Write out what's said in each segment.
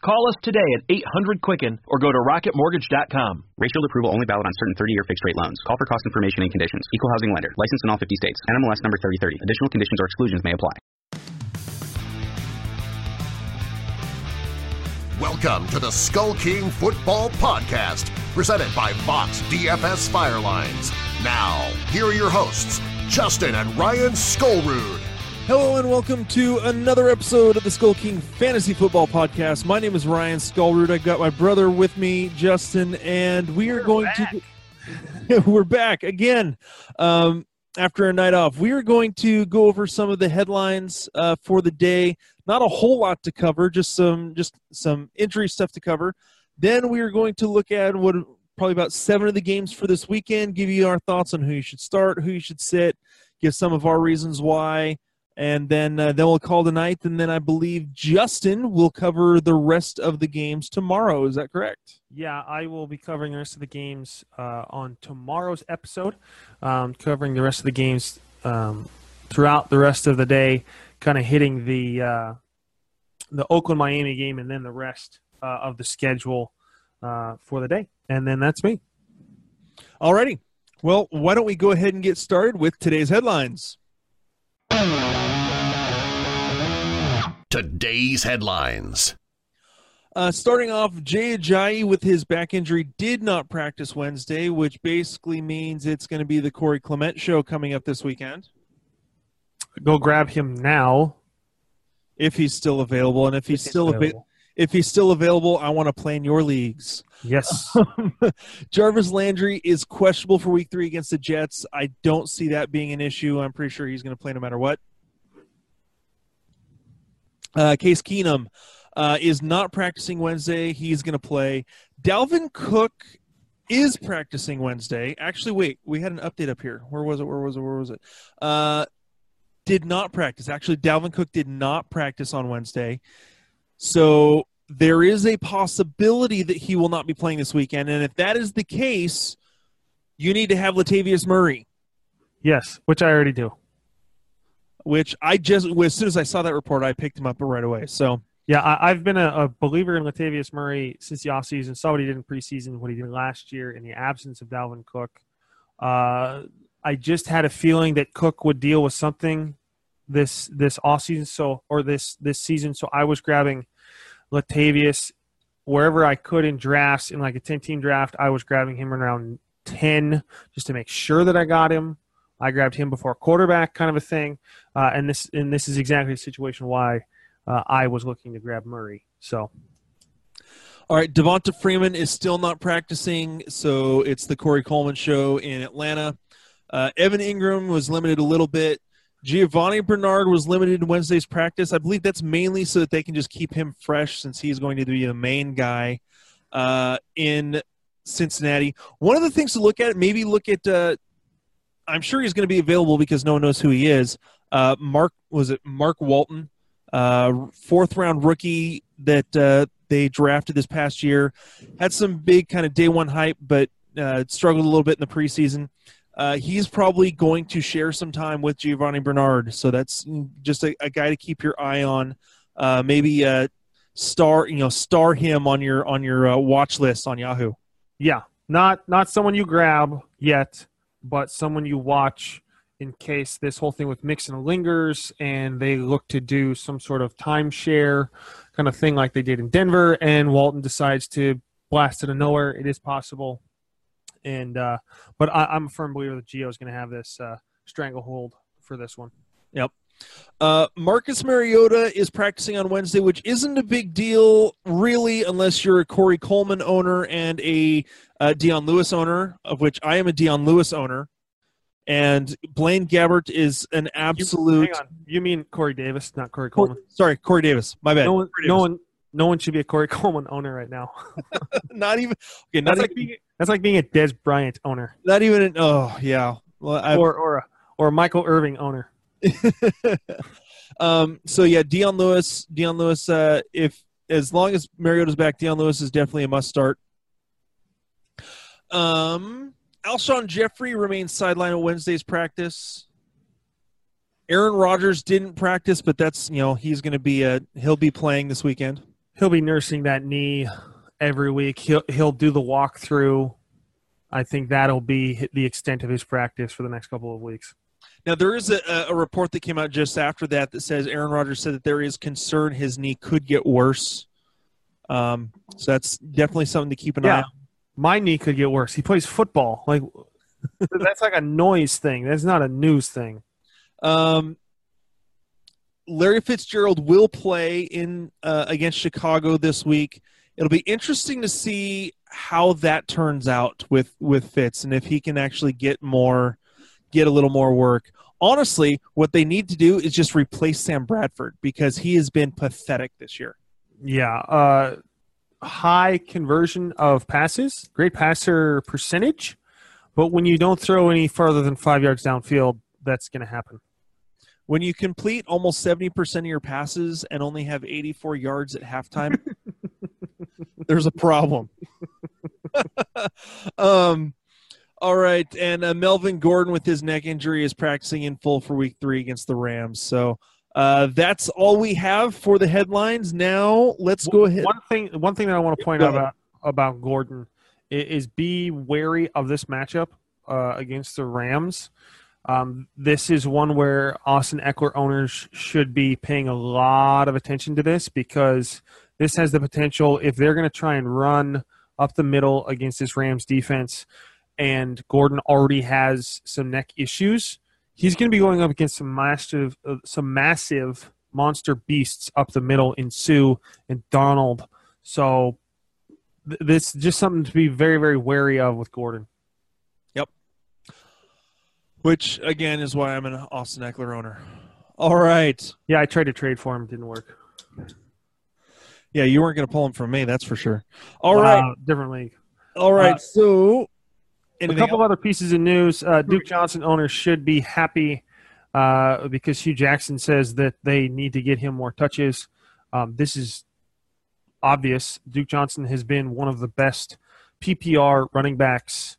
Call us today at 800 Quicken or go to rocketmortgage.com. Rate Shield approval only valid on certain 30-year fixed rate loans. Call for cost information and conditions. Equal housing lender. Licensed in all 50 states. NMLS number 3030. Additional conditions or exclusions may apply. Welcome to the Skull King Football Podcast, presented by Fox DFS Firelines. Now, here are your hosts, Justin and Ryan Skullrood. Hello and welcome to another episode of the Skull King Fantasy Football Podcast. My name is Ryan Skullroot. I've got my brother with me, Justin, and we are We're going back. to. we're back again um, after a night off. We are going to go over some of the headlines uh, for the day. Not a whole lot to cover, just some just some injury stuff to cover. Then we are going to look at what probably about seven of the games for this weekend. Give you our thoughts on who you should start, who you should sit, give some of our reasons why and then uh, then we'll call tonight and then i believe justin will cover the rest of the games tomorrow. Is that correct? Yeah, I will be covering the rest of the games uh, on tomorrow's episode, um, covering the rest of the games um, throughout the rest of the day, kind of hitting the uh, the Oakland Miami game and then the rest uh, of the schedule uh, for the day, and then that's me. alrighty well why don't we go ahead and get started with today's headlines Today's headlines. uh, starting off jay ajayi with his back injury did not practice wednesday which basically means it's going to be the corey clement show coming up this weekend Go grab him now. if he's still available and if he's If still ava- available. if he's still available i want to play in your leagues Yes. Jarvis Landry is questionable for week three against the Jets. I don't see that being an issue. I'm pretty sure he's going to play no matter what. Uh, Case Keenum uh, is not practicing Wednesday. He's going to play. Dalvin Cook is practicing Wednesday. Actually, wait, we had an update up here. Where was it? Where was it? Where was it? Uh, did not practice. Actually, Dalvin Cook did not practice on Wednesday. So there is a possibility that he will not be playing this weekend. And if that is the case, you need to have Latavius Murray, yes, which I already do. Which I just, as soon as I saw that report, I picked him up right away. So, Yeah, I, I've been a, a believer in Latavius Murray since the offseason. Saw what he did in preseason, what he did last year in the absence of Dalvin Cook. Uh, I just had a feeling that Cook would deal with something this this offseason, so or this this season. So I was grabbing Latavius wherever I could in drafts in like a ten team draft. I was grabbing him around ten just to make sure that I got him. I grabbed him before quarterback, kind of a thing. Uh, and this and this is exactly the situation why uh, I was looking to grab Murray. So all right, Devonta Freeman is still not practicing. So it's the Corey Coleman show in Atlanta. Uh, Evan Engram was limited a little bit. Giovani Bernard was limited in Wednesday's practice. I believe that's mainly so that they can just keep him fresh since he's going to be the main guy uh, in Cincinnati. One of the things to look at, maybe look at. Uh, I'm sure he's going to be available because no one knows who he is. Uh, Mark was it Mark Walton, uh, fourth round rookie that uh, they drafted this past year, had some big kind of day one hype, but uh, struggled a little bit in the preseason. Uh, he's probably going to share some time with Giovani Bernard, so that's just a, a guy to keep your eye on. Uh, maybe star, you know, star him on your on your watch list on Yahoo. yeah, not not someone you grab yet, but someone you watch in case this whole thing with Mixon lingers and they look to do some sort of timeshare kind of thing like they did in Denver, and Walton decides to blast it of nowhere. It is possible. And uh, but I, I'm a firm believer that Gio is going to have this uh, stranglehold for this one. Uh, Marcus Mariota is practicing on Wednesday, which isn't a big deal, really, unless you're a Corey Coleman owner and a uh, Dion Lewis owner, of which I am a Dion Lewis owner. And Blaine Gabbert is an You- absolute. hang on. You mean Corey Davis, not Corey Cor- Coleman? sorry, Corey Davis. My bad. No one, no one, no one should be a Corey Coleman owner right now. not even. Okay, not That's like being, that's like being a Dez Bryant owner Not even. An, oh yeah. Well, or or a, or a Michael Irvin owner. Um, so yeah, Dion Lewis, Dion Lewis. Uh, if as long as Mariota's back, Dion Lewis is definitely a must start. Um, Alshon Jeffery remains sidelined at Wednesday's practice. Aaron Rodgers didn't practice, but that's you know he's going to be a he'll be playing this weekend. He'll be nursing that knee every week. He'll he'll do the walkthrough. I think that'll be the extent of his practice for the next couple of weeks. Now there is a, a report that came out just after that that says Aaron Rodgers said that there is concern his knee could get worse. Um, so that's definitely something to keep an eye on. my knee could get worse. He plays football. Like that's like a noise thing. That's not a news thing. Um, Larry Fitzgerald will play in uh, against Chicago this week. It'll be interesting to see how that turns out with with Fitz and if he can actually get more, get a little more work. Honestly, what they need to do is just replace Sam Bradford because he has been pathetic this year. Yeah. Uh, high conversion of passes, great passer percentage, but when you don't throw any farther than five yards downfield, that's going to happen. When you complete almost 70% of your passes and only have 84 yards at halftime, there's a problem. um, all right. And uh, Melvin Gordon, with his neck injury, is practicing in full for week three against the Rams. So uh, that's all we have for the headlines. Now let's go ahead. One thing, one thing that I want to point out about about Gordon i- is be wary of this matchup uh, against the Rams. Um, this is one where Austin Ekeler owners should be paying a lot of attention to this because this has the potential if they're going to try and run up the middle against this Rams defense, and Gordon already has some neck issues. He's going to be going up against some massive, uh, some massive monster beasts up the middle in Suh and Donald. So th- this is just something to be very, very wary of with Gordon. Yep. Which, again, is why I'm an Austin Ekeler owner. All right. Yeah, I tried to trade for him, didn't work. Yeah, you weren't going to pull him from me, that's for sure. All right. Wow, different league. All right. Uh, so, a couple else? other pieces of news. Uh, Duke Johnson owners should be happy uh, because Hue Jackson says that they need to get him more touches. Um, this is obvious. Duke Johnson has been one of the best PPR running backs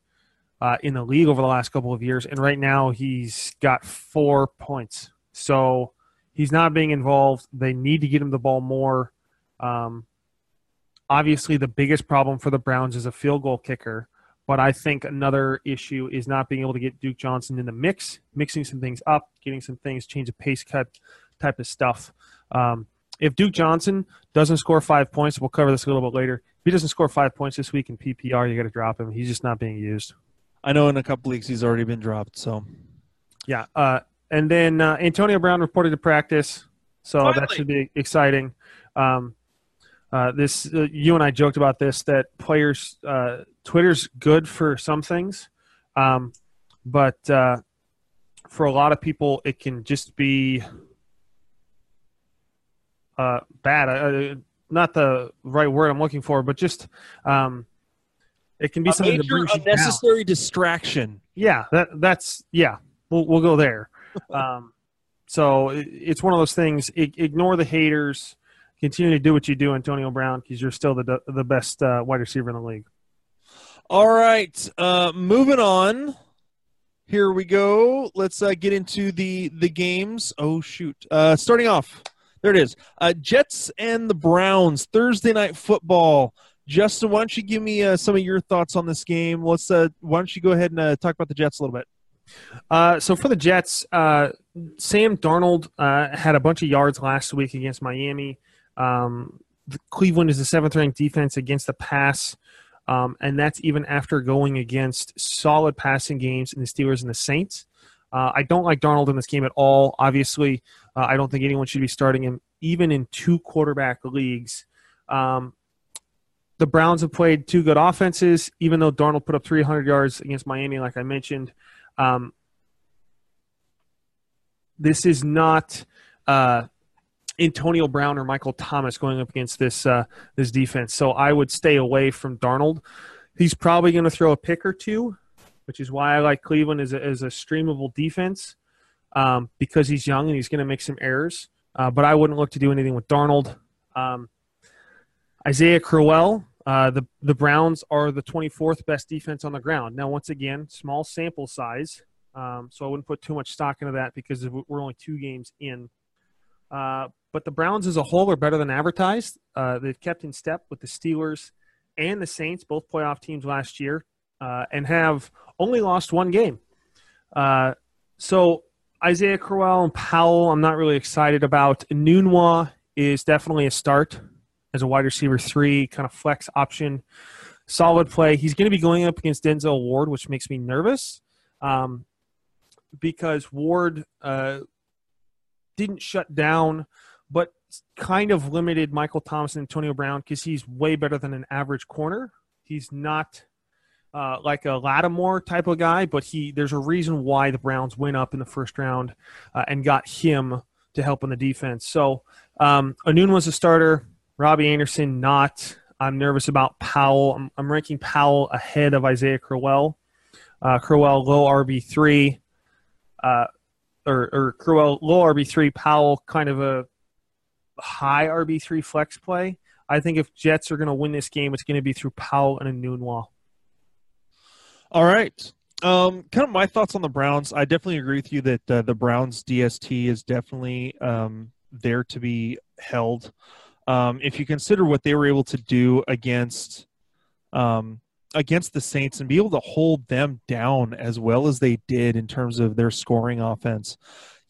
uh, in the league over the last couple of years, and right now he's got four points. So he's not being involved. They need to get him the ball more. Um, obviously, the biggest problem for the Browns is a field goal kicker. But I think another issue is not being able to get Duke Johnson in the mix, mixing some things up, getting some things, change of pace cut type of stuff. Um, if Duke Johnson doesn't score five points, we'll cover this a little bit later. If he doesn't score five points this week in PPR, you got to drop him. He's just not being used. I know in a couple leagues he's already been dropped. So, Yeah. Uh, and then uh, Antonio Brown reported to practice, so that should be exciting. Um, uh, this uh, you and I joked about this that players uh, Twitter's good for some things, um, but uh, for a lot of people it can just be uh, bad. Uh, not the right word I'm looking for, but just um, it can be a something major brings you down. unnecessary distraction. Yeah, that that's yeah. We'll we'll go there. um, so it, it's one of those things. I, ignore the haters. Continue to do what you do, Antonio Brown, because you're still the the best uh, wide receiver in the league. All right, uh, moving on. Here we go. Let's uh, get into the the games. Oh shoot! Uh, starting off, there it is. Uh, Jets and the Browns Thursday night football. Justin, why don't you give me uh, some of your thoughts on this game? Let's. Uh, why don't you go ahead and uh, talk about the Jets a little bit? Uh, so for the Jets, uh, Sam Darnold uh, had a bunch of yards last week against Miami. Um, Cleveland is the seventh ranked defense against the pass, um, and that's even after going against solid passing games in the Steelers and the Saints. Uh, I don't like Darnold in this game at all. Obviously, uh, I don't think anyone should be starting him, even in two quarterback leagues. Um, the Browns have played two good offenses, even though Darnold put up 300 yards against Miami, like I mentioned. Um, this is not uh, Antonio Brown or Michael Thomas going up against this uh, this defense. So I would stay away from Darnold. He's probably going to throw a pick or two, which is why I like Cleveland as a, as a streamable defense um, because he's young and he's going to make some errors. uh, but I wouldn't look to do anything with Darnold. Um, Isaiah Crowell, uh, the the Browns are the 24th best defense on the ground. Now, once again, small sample size, um, so I wouldn't put too much stock into that because we're only two games in. Uh, but the Browns as a whole are better than advertised. Uh, they've kept in step with the Steelers and the Saints, both playoff teams last year, uh, and have only lost one game. Uh, so Isaiah Crowell and Powell, I'm not really excited about. Enunwa is definitely a start as a wide receiver three, kind of flex option. Solid play. He's going to be going up against Denzel Ward, which makes me nervous um, because Ward uh, didn't shut down, but kind of limited Michael Thomas and Antonio Brown because he's way better than an average corner. He's not uh, like a Lattimore type of guy, but he there's a reason why the Browns went up in the first round uh, and got him to help on the defense. So um, Anun was a starter. Robbie Anderson, not. I'm nervous about Powell. I'm, I'm ranking Powell ahead of Isaiah Crowell. Uh, Crowell low RB three, uh, or, or Crowell low RB three. Powell kind of a high RB three flex play. I think if Jets are going to win this game, it's going to be through Powell and a wall. All right. Um, kind of my thoughts on the Browns. I definitely agree with you that uh, the Browns DST is definitely um, there to be held. Um, if you consider what they were able to do against um, against the Saints and be able to hold them down as well as they did in terms of their scoring offense.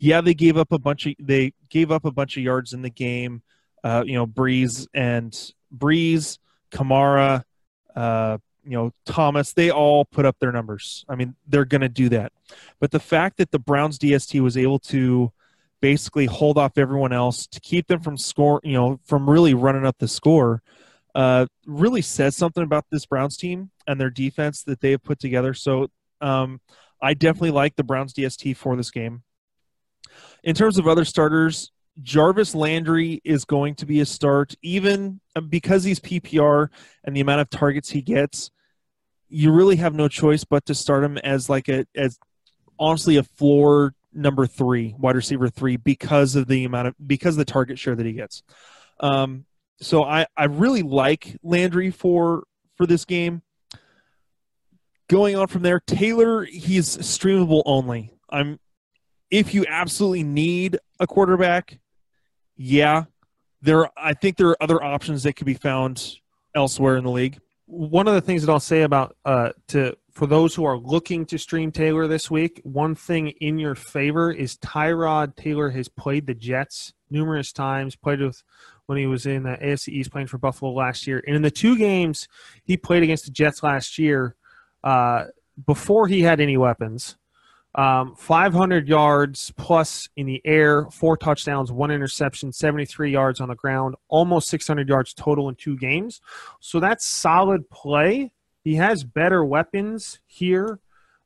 Yeah, they gave up a bunch of they gave up a bunch of yards in the game. Uh, you know, Brees and Brees, Kamara, uh, you know, Thomas, they all put up their numbers. I mean, they're going to do that. But the fact that the Browns DST was able to basically hold off everyone else to keep them from score, you know, from really running up the score, uh, really says something about this Browns team and their defense that they have put together. So um, I definitely like the Browns DST for this game. In terms of other starters, Jarvis Landry is going to be a start, even uh, because he's PPR and the amount of targets he gets. You really have no choice but to start him as like a as honestly a floor number three, wide receiver three, because of the amount of because of the target share that he gets. Um, so I I really like Landry for for this game. Going on from there, Taylor he's streamable only. I'm if you absolutely need a quarterback, yeah, there. I think there are other options that could be found elsewhere in the league. One of the things that I'll say about uh, to for those who are looking to stream Taylor this week, one thing in your favor is Tyrod Taylor has played the Jets numerous times. Played with when he was in the AFC East playing for Buffalo last year, and in the two games he played against the Jets last year, uh, before he had any weapons, um, 500 yards plus in the air, four touchdowns, one interception, 73 yards on the ground, almost 600 yards total in two games. So that's solid play he has better weapons here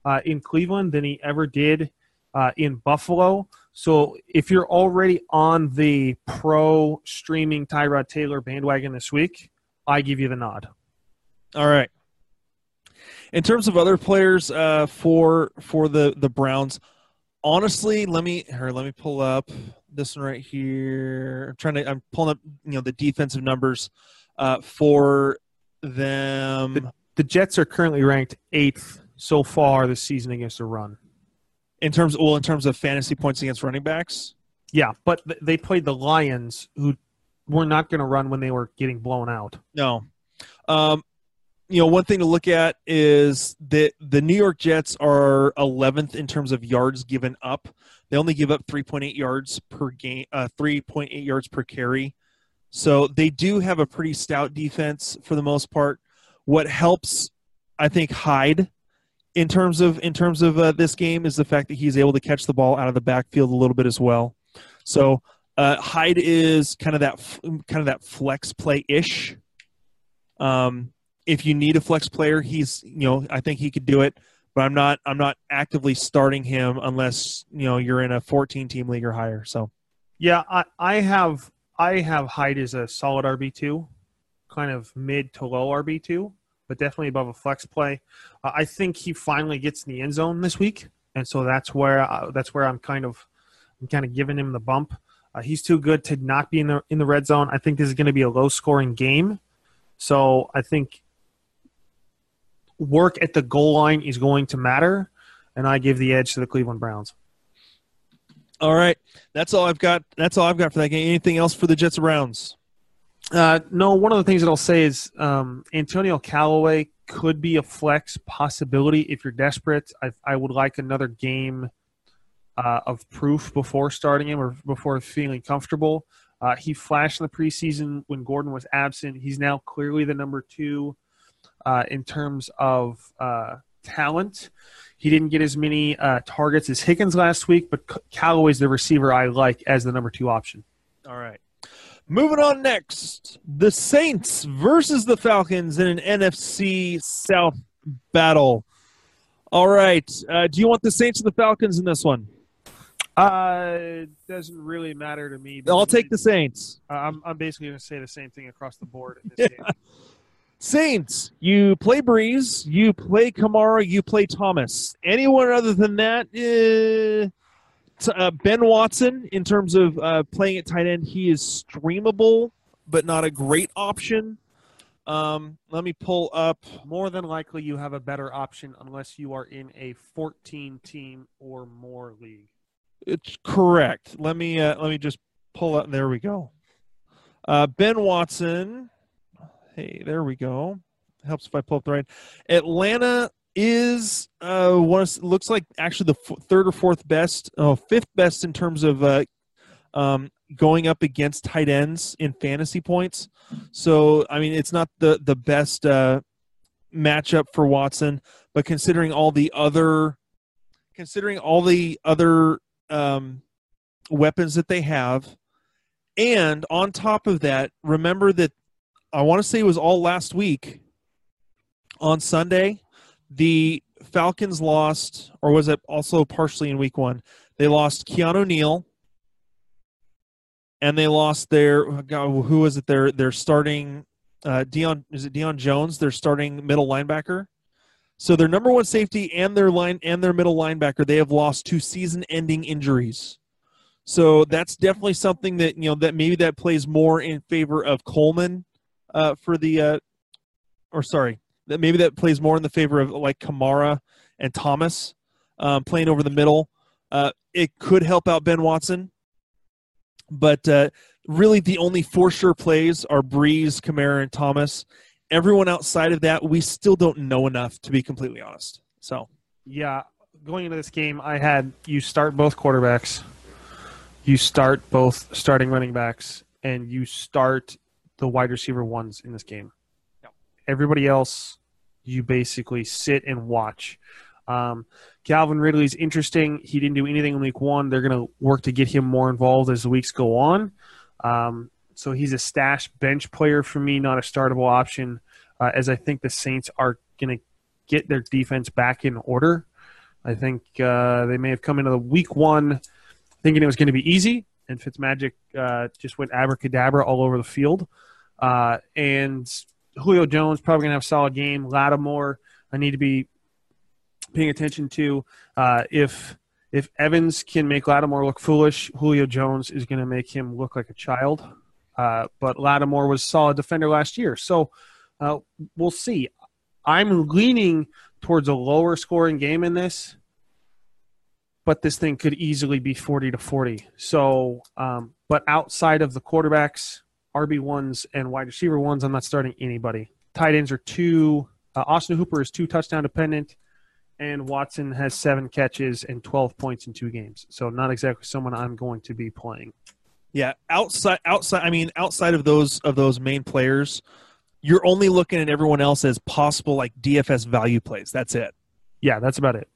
uh, in Cleveland than he ever did uh, in Buffalo. So if you're already on the pro streaming Tyrod Taylor bandwagon this week, I give you the nod. All right. In terms of other players uh, for for the the Browns, honestly, let me here. Let me pull up this one right here. I'm trying to. I'm pulling up you know the defensive numbers uh, for them. The, the Jets are currently ranked eighth so far this season against the run. In terms, well, in terms of fantasy points against running backs. Yeah, but they played the Lions, who were not going to run when they were getting blown out. No, um, you know, one thing to look at is that the New York Jets are 11th in terms of yards given up. They only give up 3.8 yards per game, uh, 3.8 yards per carry. So they do have a pretty stout defense for the most part. What helps, I think, Hyde in terms of in terms of uh, this game is the fact that he's able to catch the ball out of the backfield a little bit as well. So uh, Hyde is kind of that kind of that flex play ish. Um, if you need a flex player, he's you know I think he could do it, but I'm not I'm not actively starting him unless you know you're in a 14 team league or higher. So yeah, I, I have I have Hyde as a solid RB two kind of mid to low RB two, but definitely above a flex play. Uh, I think he finally gets in the end zone this week, and so that's where uh, that's where I'm kind of I'm kind of giving him the bump. Uh, he's too good to not be in the in the red zone. I think this is going to be a low scoring game, so I think work at the goal line is going to matter, and I give the edge to the Cleveland Browns. All right, that's all I've got. That's all I've got for that game. Anything else for the Jets Browns? Uh, no, one of the things that I'll say is um, Antonio Callaway could be a flex possibility if you're desperate. I, I would like another game uh, of proof before starting him or before feeling comfortable. Uh, he flashed in the preseason when Gordon was absent. He's now clearly the number two uh, in terms of uh, talent. He didn't get as many uh, targets as Higgins last week, but Callaway's the receiver I like as the number two option. All right. Moving on next, the Saints versus the Falcons in an NFC South battle. All right. Uh, do you want the Saints or the Falcons in this one? Uh, it doesn't really matter to me. I'll take the Saints. Uh, I'm, I'm basically going to say the same thing across the board in this game. Saints, you play Brees, you play Kamara, you play Thomas. Anyone other than that, uh, uh, Ben Watson, in terms of uh, playing at tight end, he is streamable, but not a great option. Um, let me pull up. More than likely, you have a better option unless you are in a 14 team or more league. It's correct. Let me uh, let me just pull up. There we go. Uh, ben Watson. Hey, there we go. Helps if I pull up the right. Atlanta is uh looks like actually the f- third or fourth best, oh, fifth best in terms of uh, um, going up against tight ends in fantasy points. So I mean, it's not the the best uh, matchup for Watson, but considering all the other considering all the other um, weapons that they have, and on top of that, remember that I want to say it was all last week on Sunday the Falcons lost, or was it also partially in week one? They lost Keanu Neal, and they lost their God, who was it? Their their starting uh, Dion is it Deion Jones? Their starting middle linebacker. So their number one safety and their line and their middle linebacker they have lost two season-ending injuries. So that's definitely something that you know that maybe that plays more in favor of Coleman uh, for the, uh, or sorry, that maybe that plays more in the favor of like Kamara and Thomas um, playing over the middle. Uh, it could help out Ben Watson, but uh, really the only for sure plays are Brees, Kamara, and Thomas. Everyone outside of that, we still don't know enough to be completely honest. So, yeah, going into this game, I had you start both quarterbacks, you start both starting running backs, and you start the wide receiver ones in this game. Everybody else, you basically sit and watch. Um, Calvin Ridley's interesting. He didn't do anything in week one. They're going to work to get him more involved as the weeks go on. Um, so he's a stash bench player for me, not a startable option, uh, as I think the Saints are going to get their defense back in order. I think uh, they may have come into the week one thinking it was going to be easy, and Fitzmagic uh, just went abracadabra all over the field. Uh, and Julio Jones probably to have a solid game. Lattimore, I need to be paying attention to. Uh, if if Evans can make Lattimore look foolish, Julio Jones is to make him look like a child. Uh, but Lattimore was solid defender last year, so uh, we'll see. I'm leaning towards a lower scoring game in this, but this thing could easily be 40 to 40. So, um, but outside of the quarterbacks, RB ones and wide receiver ones, I'm not starting anybody. Tight ends are two. Uh, Austin Hooper is two touchdown dependent, and Watson has seven catches and 12 points in two games. So not exactly someone I'm going to be playing. Yeah, outside outside. I mean, outside of those of those main players, you're only looking at everyone else as possible like DFS value plays. That's it. Yeah, that's about it.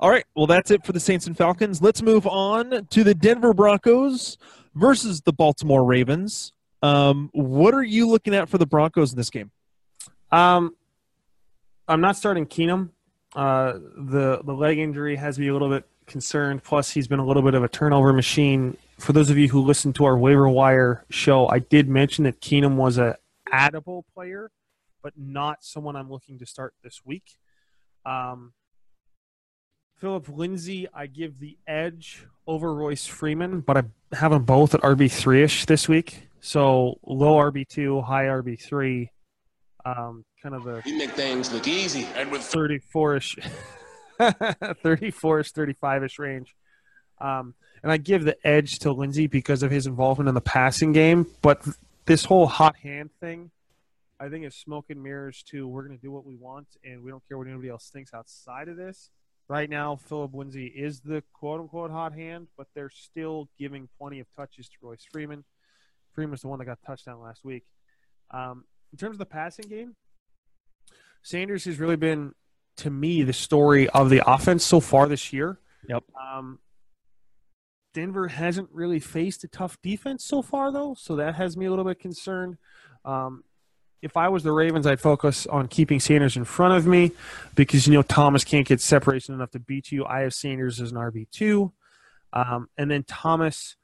All right. Well, that's it for the Saints and Falcons. Let's move on to the Denver Broncos versus the Baltimore Ravens. Um, what are you looking at for the Broncos in this game? Um, I'm not starting Keenum. Uh, the the leg injury has me a little bit concerned. Plus, he's been a little bit of a turnover machine. For those of you who listened to our waiver wire show, I did mention that Keenum was a addable player, but not someone I'm looking to start this week. Um, Philip Lindsay, I give the edge over Royce Freeman, but I have them both at RB three ish this week. So low RB two, high RB three. Um, kind of the You make things look easy. And with 34 ish, 34 ish, 35 ish range. Um, and I give the edge to Lindsay because of his involvement in the passing game. But this whole hot hand thing, I think is smoke and mirrors to we're going to do what we want and we don't care what anybody else thinks outside of this. Right now, Philip Lindsay is the quote unquote hot hand, but they're still giving plenty of touches to Royce Freeman. Freeman's the one that got touchdown last week. Um, in terms of the passing game, Sanders has really been, to me, the story of the offense so far this year. Yep. Um, Denver hasn't really faced a tough defense so far, though, so that has me a little bit concerned. Um, if I was the Ravens, I'd focus on keeping Sanders in front of me because you know Thomas can't get separation enough to beat you. I have Sanders as an RB two, um, and then Thomas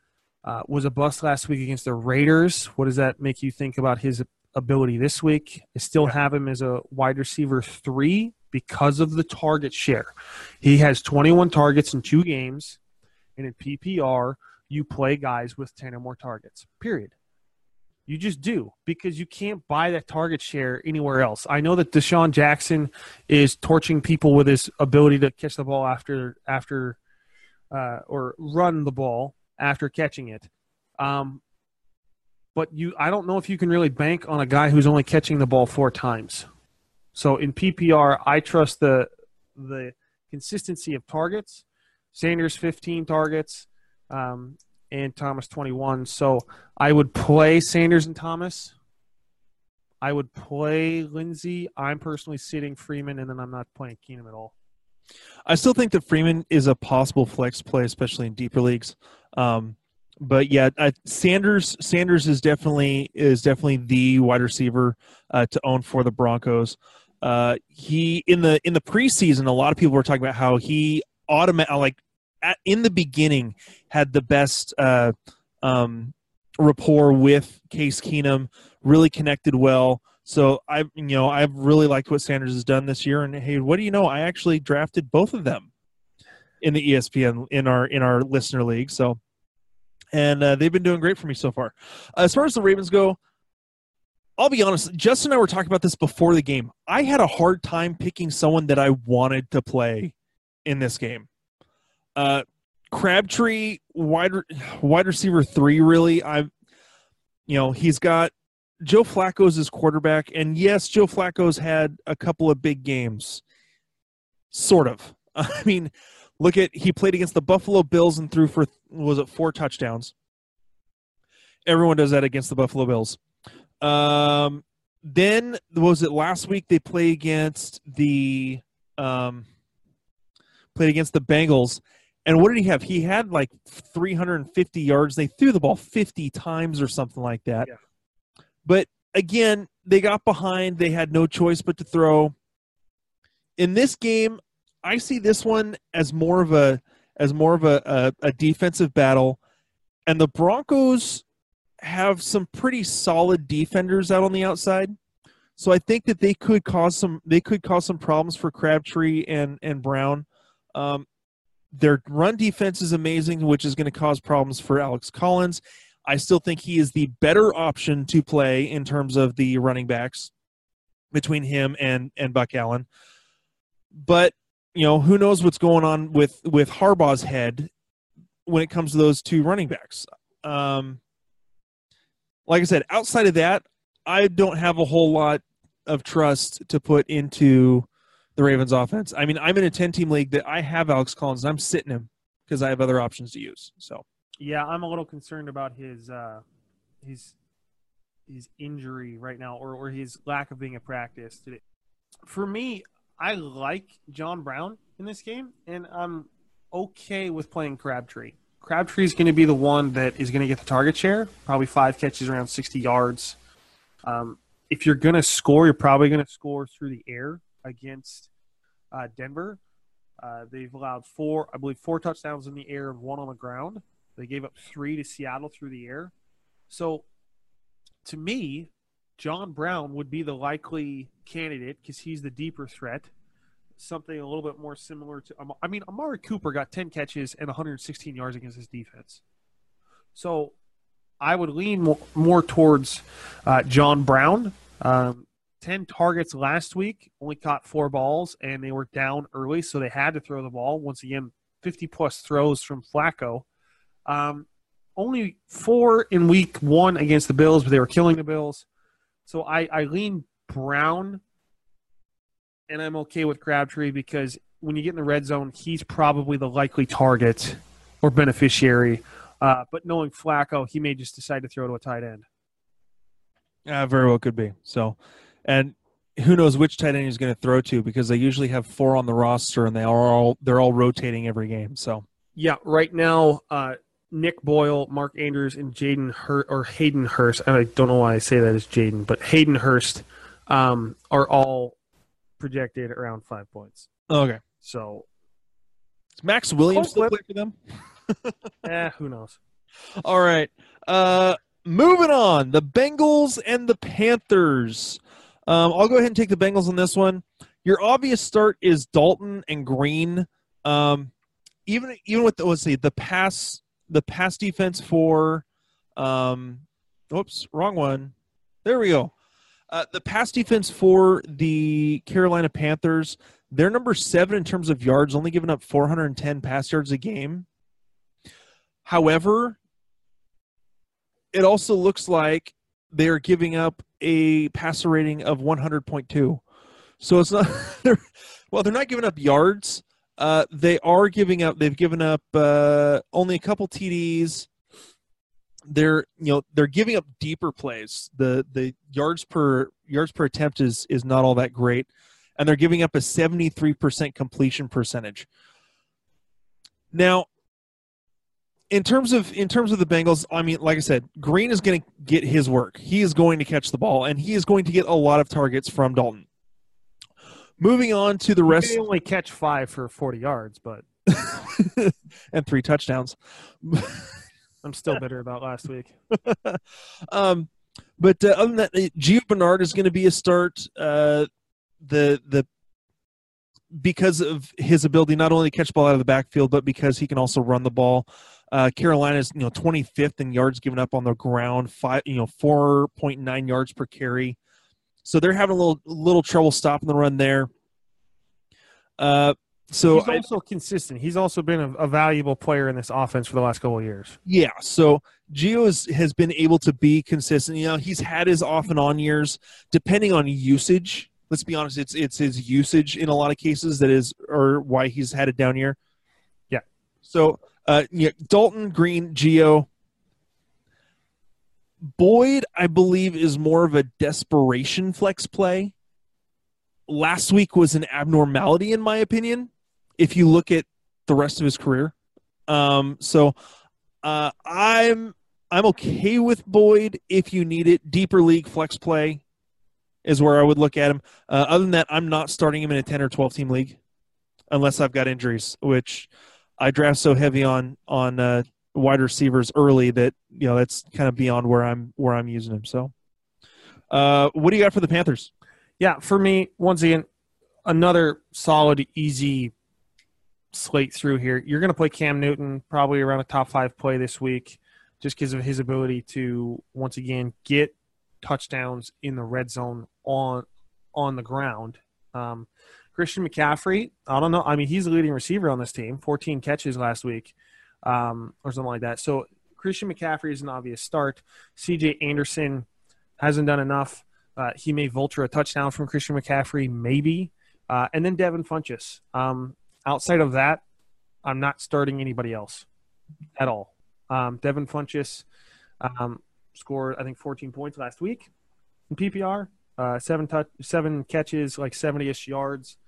uh, was a bust last week against the Raiders. What does that make you think about his ability this week? I still have him as a wide receiver three because of the target share. He has 21 targets in two games, and in PPR, you play guys with 10 or more targets. Period. You just do because you can't buy that target share anywhere else. I know that DeSean Jackson is torching people with his ability to catch the ball after after uh, or run the ball after catching it. Um, but you, I don't know if you can really bank on a guy who's only catching the ball four times. So in PPR, I trust the the consistency of targets. Sanders 15 targets, um, and Thomas 21. So I would play Sanders and Thomas. I would play Lindsay. I'm personally sitting Freeman, and then I'm not playing Keenum at all. I still think that Freeman is a possible flex play, especially in deeper leagues. Um, but yeah, uh, Sanders Sanders is definitely is definitely the wide receiver uh, to own for the Broncos. Uh, he in the in the preseason, a lot of people were talking about how he automatic like at, in the beginning had the best uh, um, rapport with Case Keenum, really connected well. So I, you know, I've really liked what Sanders has done this year. And hey, what do you know? I actually drafted both of them in the ESPN in our in our listener league. So, and uh, they've been doing great for me so far. As far as the Ravens go, I'll be honest. Justin and I were talking about this before the game. I had a hard time picking someone that I wanted to play in this game. Uh, Crabtree, wide wide receiver three. Really, I, you know, he's got Joe Flacco's his quarterback, and yes, Joe Flacco's had a couple of big games. Sort of. I mean, look at he played against the Buffalo Bills and threw for was it four touchdowns. Everyone does that against the Buffalo Bills. Um, then was it last week they play against the um, played against the Bengals, and what did he have? He had like 350 yards. They threw the ball 50 times or something like that. Yeah. But again, they got behind. They had no choice but to throw. In this game, I see this one as more of a as more of a, a, a defensive battle, and the Broncos have some pretty solid defenders out on the outside. So I think that they could cause some they could cause some problems for Crabtree and and Brown. Um, their run defense is amazing, which is going to cause problems for Alex Collins. I still think he is the better option to play in terms of the running backs between him and and Buck Allen. But you know, who knows what's going on with with Harbaugh's head when it comes to those two running backs. Um, like I said, outside of that, I don't have a whole lot of trust to put into the Ravens offense. I mean, I'm in a 10 team league that I have Alex Collins and I'm sitting him because I have other options to use. So, Yeah, I'm a little concerned about his uh, his his injury right now, or or his lack of being a practice today. For me, I like John Brown in this game, and I'm okay with playing Crabtree. Crabtree is going to be the one that is going to get the target share, probably five catches, around 60 yards. Um, if you're going to score, you're probably going to score through the air against uh, Denver. Uh, they've allowed four, I believe, four touchdowns in the air and one on the ground. They gave up three to Seattle through the air. So, to me, John Brown would be the likely candidate because he's the deeper threat. Something a little bit more similar to, I mean, Amari Cooper got 10 catches and 116 yards against his defense. So I would lean more, towards uh, John Brown. Um, 10 targets last week, only caught four balls, and they were down early, so they had to throw the ball. Once again, 50 plus throws from Flacco. Um, only four in week one against the Bills, but they were killing the Bills. So I, I lean Brown, and I'm okay with Crabtree because when you get in the red zone, he's probably the likely target or beneficiary. Uh, but knowing Flacco, he may just decide to throw to a tight end. Yeah, very well could be. So, and who knows which tight end he's going to throw to because they usually have four on the roster and they are all they're all rotating every game. So, yeah, right now, uh, Nick Boyle, Mark Andrews, and Jaden Hur- or Hayden Hurst. I don't know why I say that as Jaden, but Hayden Hurst um, are all projected around five points. okay, So, is Max Williams still play for them? eh, who knows? All right. Uh, moving on. The Bengals and the Panthers. Um, I'll go ahead and take the Bengals on this one. Your obvious start is Dalton and Green. Um, even even with the, let's see the pass the pass defense for um, oops wrong one. There we go. Uh, the pass defense for the Carolina Panthers, they're number seven in terms of yards, only giving up 410 pass yards a game. However, it also looks like they're giving up a passer rating of 100.2. So it's not they're well, they're not giving up yards. Uh, they are giving up. They've given up uh, only a couple TDs. They're you know they're giving up deeper plays. The the yards per yards per attempt is is not all that great, and they're giving up a 73% completion percentage. Now, in terms of in terms of the Bengals, I mean, like I said, Green is going to get his work. He is going to catch the ball, and he is going to get a lot of targets from Dalton. Moving on to the He rest may only catch five for 40 yards, but and three touchdowns. I'm still bitter about last week. um, but uh, other than that, uh, Gio Bernard is going to be a start. Uh, the the because of his ability not only to catch the ball out of the backfield, but because he can also run the ball. Uh, Carolina's you know 25th in yards given up on the ground, five you know 4.9 yards per carry. So they're having a little little trouble stopping the run there. Uh, so he's I- also consistent. He's also been a, a valuable player in this offense for the last couple of years. Yeah, so Gio is, has been able to be consistent. You know, he's had his off and on years, depending on usage. Let's be honest, it's it's his usage in a lot of cases that is, or why he's had a down year. Yeah. So, uh, yeah, Dalton Green, Gio, Boyd, I believe, is more of a desperation flex play. Last week was an abnormality, in my opinion. If you look at the rest of his career, um, so uh, I'm I'm okay with Boyd if you need it. Deeper league flex play is where I would look at him. Uh, other than that, I'm not starting him in a 10 or 12 team league unless I've got injuries, which I draft so heavy on on uh, wide receivers early that you know that's kind of beyond where I'm where I'm using him. So, uh, what do you got for the Panthers? Yeah, for me, once again, another solid, easy slate through here. You're going to play Cam Newton probably around a top five play this week, just because of his ability to once again get touchdowns in the red zone on on the ground. Um, Christian McCaffrey, I don't know. I mean, he's the leading receiver on this team, 14 catches last week, um, or something like that. So Christian McCaffrey is an obvious start. C.J. Anderson hasn't done enough. Uh, he may vulture a touchdown from Christian McCaffrey, maybe. Uh, and then Devin Funchess. Um, outside of that, I'm not starting anybody else at all. Um, Devin Funchess um, scored, I think, 14 points last week in PPR. Uh, seven touch, seven catches, like 70ish yards.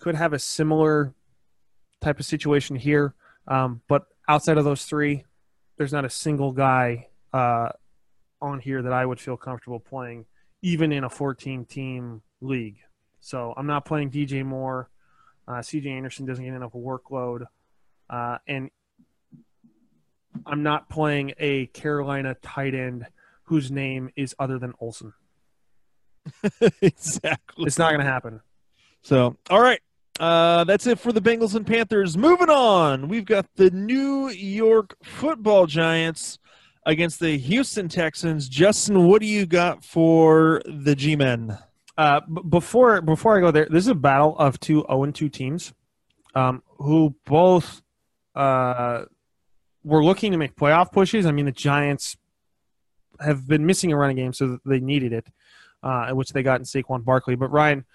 Could have a similar type of situation here, um, but outside of those three, there's not a single guy uh, on here that I would feel comfortable playing, even in a 14 team league. So I'm not playing DJ Moore. Uh, CJ Anderson doesn't get enough workload. Uh, and I'm not playing a Carolina tight end whose name is other than Olsen. exactly. It's not going to happen. So, all right. Uh, that's it for the Bengals and Panthers. Moving on, we've got the New York Football Giants against the Houston Texans. Justin, what do you got for the G-men? Uh, b- before before I go there, this is a battle of two 0 2 teams um, who both uh, were looking to make playoff pushes. I mean, the Giants have been missing a running game, so they needed it, uh, which they got in Saquon Barkley. But Ryan,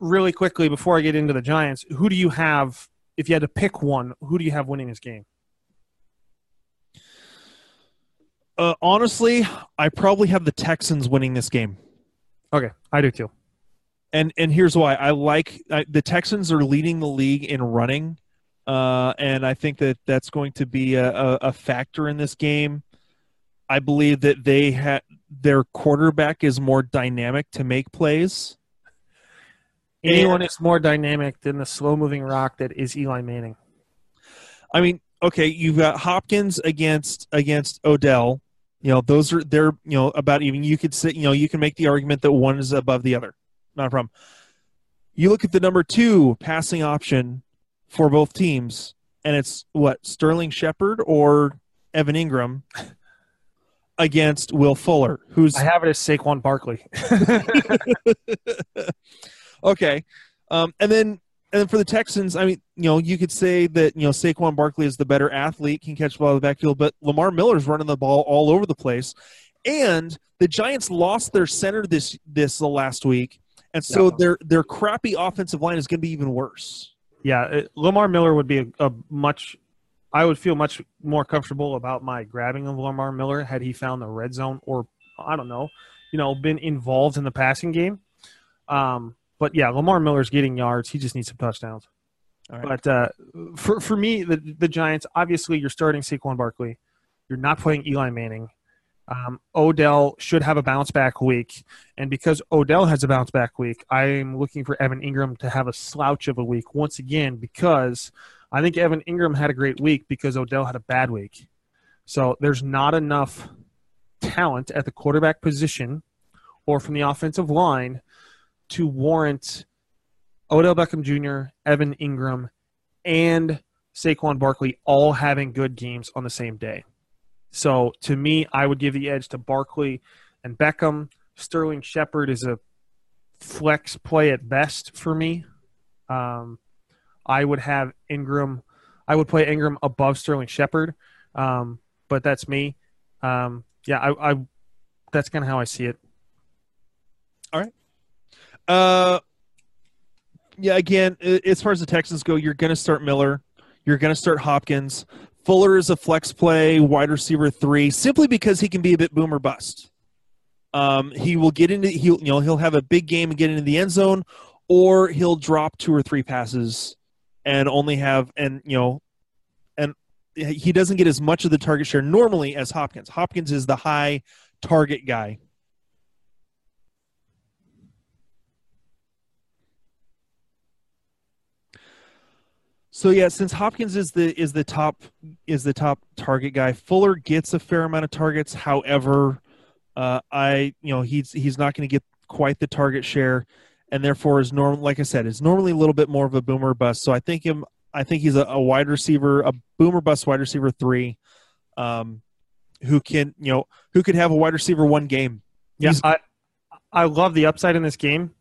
really quickly before I get into the Giants, who do you have? If you had to pick one, who do you have winning this game? Uh, honestly, I probably have the Texans winning this game. Okay, I do too. And and here's why. I like I, the Texans are leading the league in running, uh, and I think that that's going to be a, a, a factor in this game. I believe that they had their quarterback is more dynamic to make plays. Anyone is more dynamic than the slow moving rock that is Eli Manning. I mean, okay, you've got Hopkins against against Odell. You know, those are they're you know about even. You could say you know you can make the argument that one is above the other. Not a problem. You look at the number two passing option for both teams, and it's what Sterling Shepard or Evan Engram against Will Fuller, who's I have it as Saquon Barkley. okay. Um, and then and then for the Texans, I mean, you know, you could say that you know Saquon Barkley is the better athlete, can catch the ball in the backfield, but Lamar Miller's running the ball all over the place, and the Giants lost their center this this last week, and so Yeah. their their crappy offensive line is going to be even worse. yeah, it, Lamar Miller would be a, a much. I would feel much more comfortable about my grabbing of Lamar Miller had he found the red zone or I don't know, you know, been involved in the passing game. Um, but yeah, Lamar Miller's getting yards. He just needs some touchdowns. All right. But uh, for for me, the the Giants obviously you're starting Saquon Barkley. You're not playing Eli Manning. Um, Odell should have a bounce back week, and because Odell has a bounce back week, I'm looking for Evan Engram to have a slouch of a week once again because I think Evan Engram had a great week because Odell had a bad week. So there's not enough talent at the quarterback position or from the offensive line to warrant Odell Beckham Jr., Evan Engram, and Saquon Barkley all having good games on the same day. So to me, I would give the edge to Barkley and Beckham. Sterling Shepard is a flex play at best for me. Um, I would have Engram. I would play Engram above Sterling Shepard, um, but that's me. Um, yeah, I, I that's kind of how I see it. Uh, yeah. Again, as far as the Texans go, you're going to start Miller. You're going to start Hopkins. Fuller is a flex play, wide receiver three, simply because he can be a bit boomer bust. Um, he will get into he'll you know he'll have a big game and get into the end zone, or he'll drop two or three passes and only have and you know and he doesn't get as much of the target share normally as Hopkins. Hopkins is the high target guy. So yeah, since Hopkins is the is the top is the top target guy, Fuller gets a fair amount of targets. However, uh, I you know he's he's not going to get quite the target share, and therefore is normal. Like I said, is normally a little bit more of a boomer bust. So I think him. I think he's a, a wide receiver, a boomer bust wide receiver three, um, who can you know who could have a wide receiver one game. Yeah, I I love the upside in this game.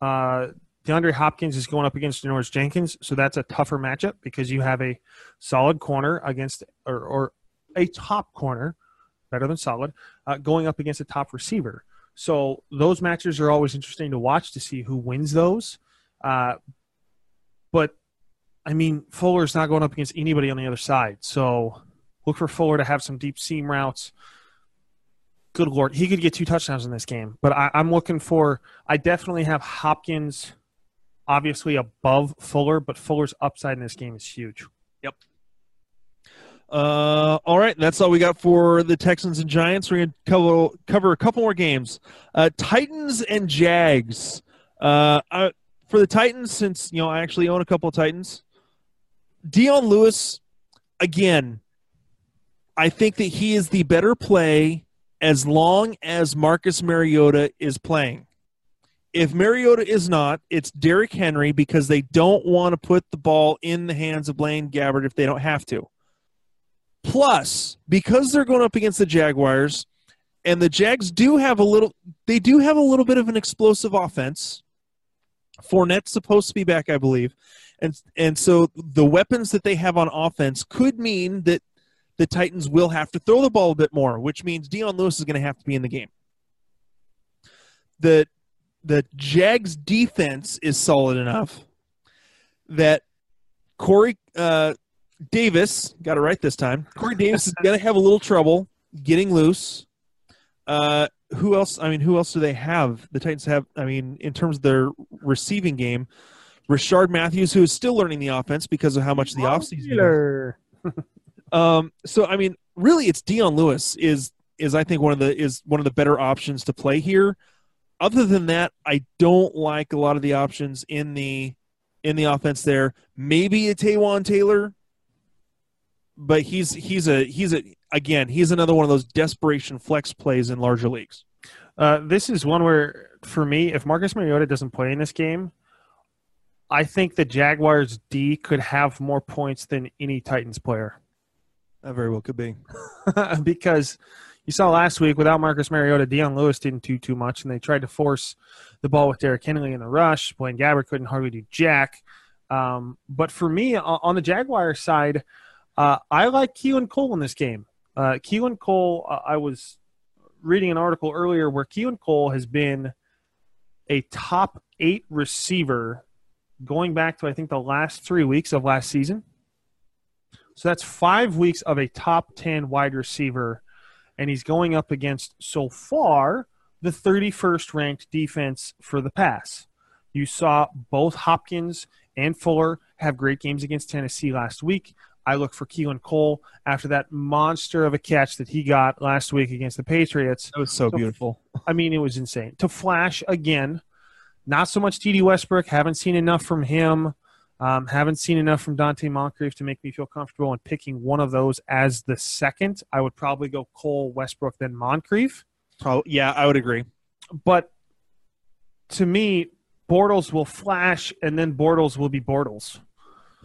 Uh, DeAndre Hopkins is going up against Janoris Jenkins, so that's a tougher matchup because you have a solid corner against or, or a top corner, better than solid, uh, going up against a top receiver. So those matches are always interesting to watch to see who wins those. Uh, but I mean, Fuller's not going up against anybody on the other side, so look for Fuller to have some deep seam routes good lord, he could get two touchdowns in this game. But I, I'm looking for. I definitely have Hopkins, obviously above Fuller, but Fuller's upside in this game is huge. Yep. Uh, all right, that's all we got for the Texans and Giants. We're gonna cover cover a couple more games. Uh, Titans and Jags. Uh, for the Titans, since you know I actually own a couple of Titans. Dion Lewis, again, I think that he is the better play as long as Marcus Mariota is playing. If Mariota is not, it's Derrick Henry because they don't want to put the ball in the hands of Blaine Gabbert if they don't have to. Plus, because they're going up against the Jaguars, and the Jags do have a little, they do have a little bit of an explosive offense. Fournette's supposed to be back, I believe, and and so the weapons that they have on offense could mean that the Titans will have to throw the ball a bit more, which means Dion Lewis is going to have to be in the game. The the Jags defense is solid enough that Corey uh, Davis got it right this time. Corey Davis is going to have a little trouble getting loose. Uh, who else? I mean, who else do they have? The Titans have. I mean, in terms of their receiving game, Rishard Matthews, who is still learning the offense because of how much the offseason. um. So I mean, really, it's Dion Lewis is is I think one of the is one of the better options to play here. Other than that, I don't like a lot of the options in the in the offense there. Maybe a Taywan Taylor, but he's he's a he's a again he's another one of those desperation flex plays in larger leagues. Uh, this is one where, for me, if Marcus Mariota doesn't play in this game, I think the Jaguars D could have more points than any Titans player. That very well could be, because you saw last week without Marcus Mariota, Dion Lewis didn't do too much, and they tried to force the ball with Derrick Henry in the rush. Blaine Gabbert couldn't hardly do jack. Um, but for me, on the Jaguar side, uh, I like Keelan Cole in this game. Uh, Keelan Cole, uh, I was reading an article earlier where Keelan Cole has been a top eight receiver going back to I think the last three weeks of last season. So that's five weeks of a top ten wide receiver, and he's going up against so far the 31st ranked defense for the pass. You saw both Hopkins and Fuller have great games against Tennessee last week. I look for Keelan Cole after that monster of a catch that he got last week against the Patriots. That was so, so beautiful. I mean, it was insane. To flash again, not so much Dede Westbrook. Haven't seen enough from him. Um, haven't seen enough from Donte Moncrief to make me feel comfortable in picking one of those as the second. I would probably go Cole, Westbrook, then Moncrief. Oh, yeah, I would agree. But to me, Bortles will flash, and then Bortles will be Bortles.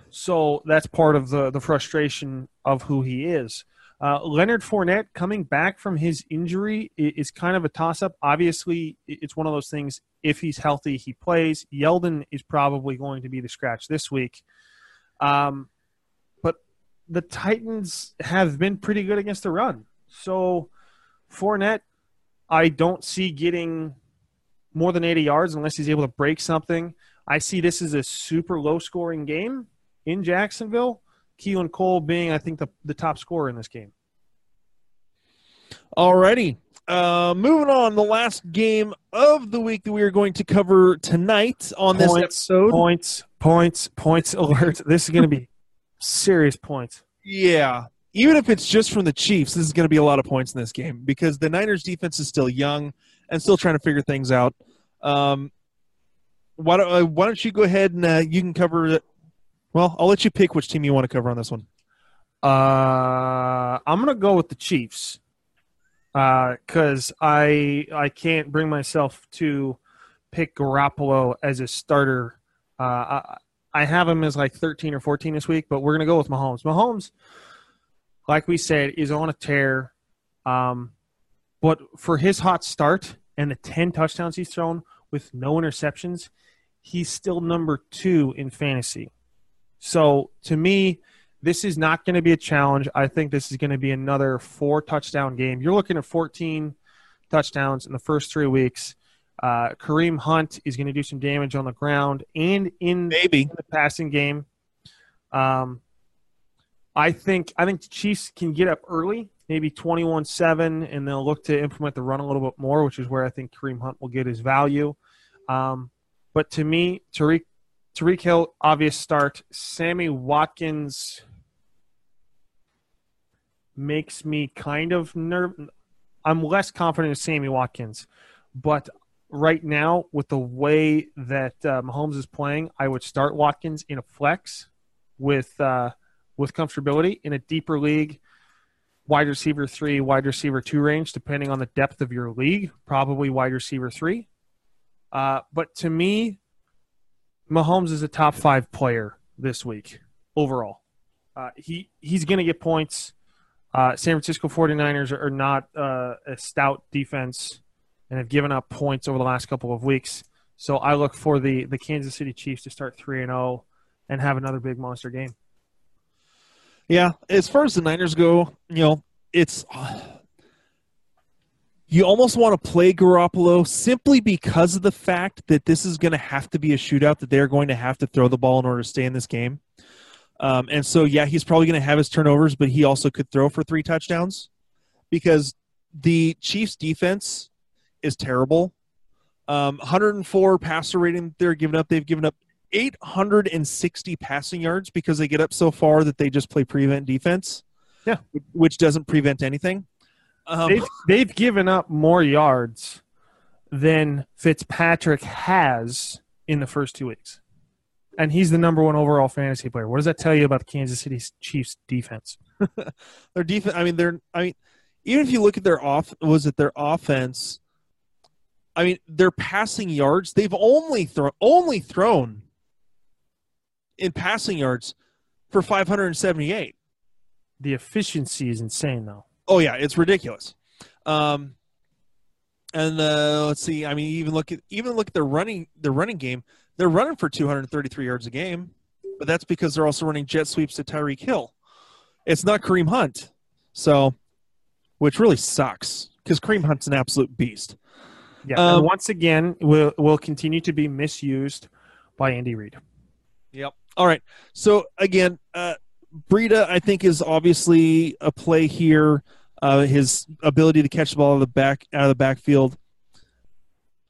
So that's part of the, the frustration of who he is. Uh, Leonard Fournette coming back from his injury is kind of a toss up. Obviously, it's one of those things. If he's healthy, he plays. Yeldon is probably going to be the scratch this week. Um, but the Titans have been pretty good against the run. So Fournette, I don't see getting more than 80 yards unless he's able to break something. I see this as a super low scoring game in Jacksonville. Keelan Cole being, I think, the, the top scorer in this game. Alrighty. Uh, moving on, the last game of the week that we are going to cover tonight on points, this episode. Points, points, points alert. This is going to be serious points. Yeah. Even if it's just from the Chiefs, this is going to be a lot of points in this game because the Niners defense is still young and still trying to figure things out. Um, why don't, uh, why don't you go ahead and uh, you can cover well, I'll let you pick which team you want to cover on this one. Uh, I'm gonna go with the Chiefs because uh, I I can't bring myself to pick Garoppolo as a starter. Uh, I, I have him as like 13 or 14 this week, but we're gonna go with Mahomes. Mahomes, like we said, is on a tear. Um, but for his hot start and the 10 touchdowns he's thrown with no interceptions, he's still number two in fantasy. So to me, this is not going to be a challenge. I think this is going to be another four touchdown game. You're looking at 14 touchdowns in the first three weeks. Uh, Kareem Hunt is going to do some damage on the ground and in maybe the passing game. Um, I think I think the Chiefs can get up early, maybe 21-7, and they'll look to implement the run a little bit more, which is where I think Kareem Hunt will get his value. Um, but to me, Tyreek Tyreek Hill, obvious start. Sammy Watkins makes me kind of nervous. I'm less confident in Sammy Watkins, but right now, with the way that uh, Mahomes is playing, I would start Watkins in a flex with uh, with comfortability in a deeper league, wide receiver three, wide receiver two range, depending on the depth of your league. Probably wide receiver three. Uh, but to me, Mahomes is a top five player this week overall. Uh, he he's going to get points. Uh, San Francisco 49ers are, not uh, a stout defense and have given up points over the last couple of weeks. So I look for the the Kansas City Chiefs to start three and zero and have another big monster game. Yeah, as far as the Niners go, you know, it's you almost want to play Garoppolo simply because of the fact that this is going to have to be a shootout that they're going to have to throw the ball in order to stay in this game. Um, and so, yeah, he's probably going to have his turnovers, but he also could throw for three touchdowns because the Chiefs' defense is terrible. Um, 104 passer rating they're giving up. They've given up 860 passing yards because they get up so far that they just play prevent defense. Yeah, which doesn't prevent anything. Um, they've, they've given up more yards than Fitzpatrick has in the first two weeks, and he's the number one overall fantasy player. What does that tell you about the Kansas City Chiefs defense? their defense. I mean, they're. I mean, even if you look at their off, was it their offense? I mean, their passing yards. They've only thrown only thrown in passing yards for 578. The efficiency is insane, though. Oh yeah, it's ridiculous. Um, and uh, let's see. I mean, even look at even look at their running their running game. They're running for 233 yards a game, but that's because they're also running jet sweeps to Tyreek Hill. It's not Kareem Hunt, so which really sucks because Kareem Hunt's an absolute beast. Yeah, um, and once again, will will continue to be misused by Andy Reid. Yep. All right. So again, uh, Breida, I think, is obviously a play here. Uh, his ability to catch the ball out of the back out of the backfield.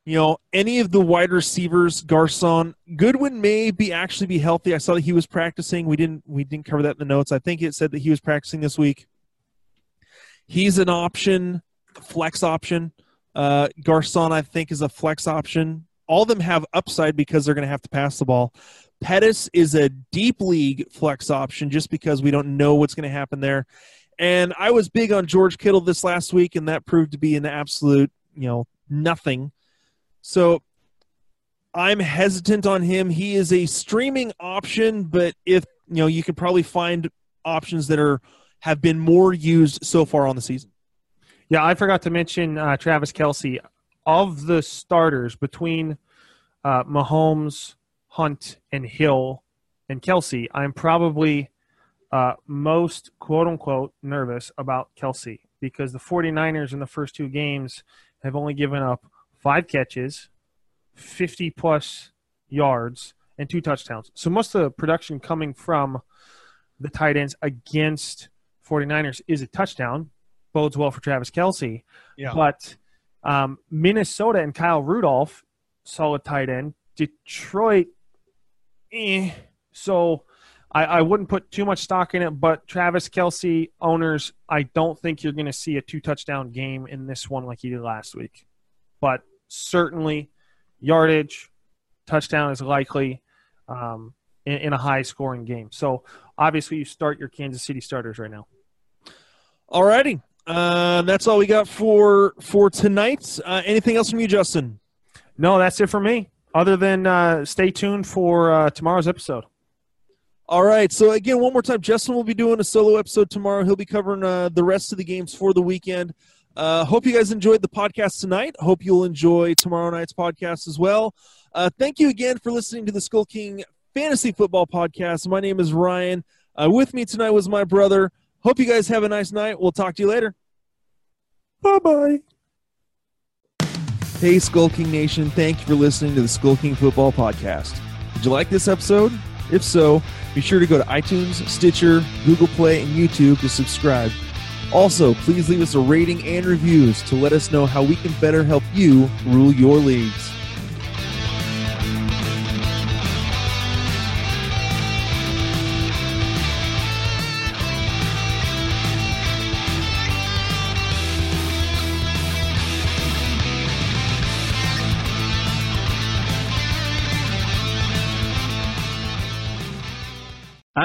You know, any of the wide receivers, Garcon, Goodwin may be actually be healthy. I saw that he was practicing. We didn't we didn't cover that in the notes. I think it said that he was practicing this week. He's an option, flex option. Uh, Garcon, I think, is a flex option. All of them have upside because they're going to have to pass the ball. Pettis is a deep league flex option just because we don't know what's going to happen there. And I was big on George Kittle this last week, and that proved to be an absolute, you know, nothing. So I'm hesitant on him. He is a streaming option, but if you know, you can probably find options that are have been more used so far on the season. Yeah, I forgot to mention uh, Travis Kelce. Of the starters between uh, Mahomes, Hunt and Hill and Kelce, I'm probably uh, most quote unquote nervous about Kelce because the 49ers in the first two games have only given up five catches, 50 plus yards, and two touchdowns. So most of the production coming from the tight ends against 49ers is a touchdown. Bodes well for Travis Kelce. Yeah. But um, Minnesota and Kyle Rudolph, solid tight end. Detroit eh. So I, I wouldn't put too much stock in it, but Travis Kelce owners, I don't think you're going to see a two touchdown game in this one like you did last week. But certainly, yardage, touchdown is likely um, in, in a high scoring game. So obviously, you start your Kansas City starters right now. All righty. Uh, that's all we got for for tonight. Uh, anything else from you, Justin? No, that's it for me other than uh, stay tuned for uh, tomorrow's episode. All right. So again, one more time, Justin will be doing a solo episode tomorrow. He'll be covering uh, the rest of the games for the weekend. Uh, hope you guys enjoyed the podcast tonight. Hope you'll enjoy tomorrow night's podcast as well. Uh, thank you again for listening to the Skull King Fantasy Football Podcast. My name is Ryan. Uh, with me tonight was my brother. Hope you guys have a nice night. We'll talk to you later. Bye bye. Hey, Skull King Nation, thank you for listening to the Skull King Football Podcast. Did you like this episode? If so, be sure to go to iTunes, Stitcher, Google Play, and YouTube to subscribe. Also, please leave us a rating and reviews to let us know how we can better help you rule your leagues.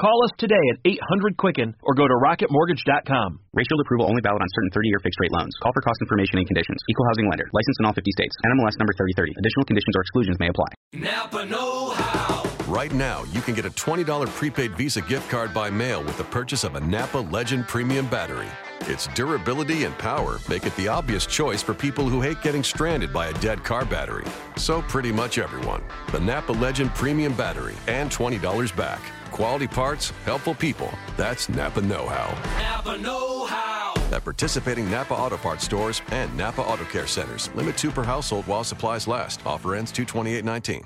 Call us today at 800 Quicken or go to rocketmortgage.com. Rate Shield approval only valid on certain 30 year fixed rate loans. Call for cost information and conditions. Equal housing lender. Licensed in all 50 states. NMLS number 3030. Additional conditions or exclusions may apply. Napa Know How. Right now, you can get a $20 prepaid Visa gift card by mail with the purchase of a Napa Legend Premium battery. Its durability and power make it the obvious choice for people who hate getting stranded by a dead car battery. So, pretty much everyone. The Napa Legend Premium Battery and $20 back. Quality parts, helpful people. That's Napa Know How. Napa Know How. At participating Napa Auto Parts stores and Napa Auto Care centers. Limit two per household while supplies last. Offer ends 22819.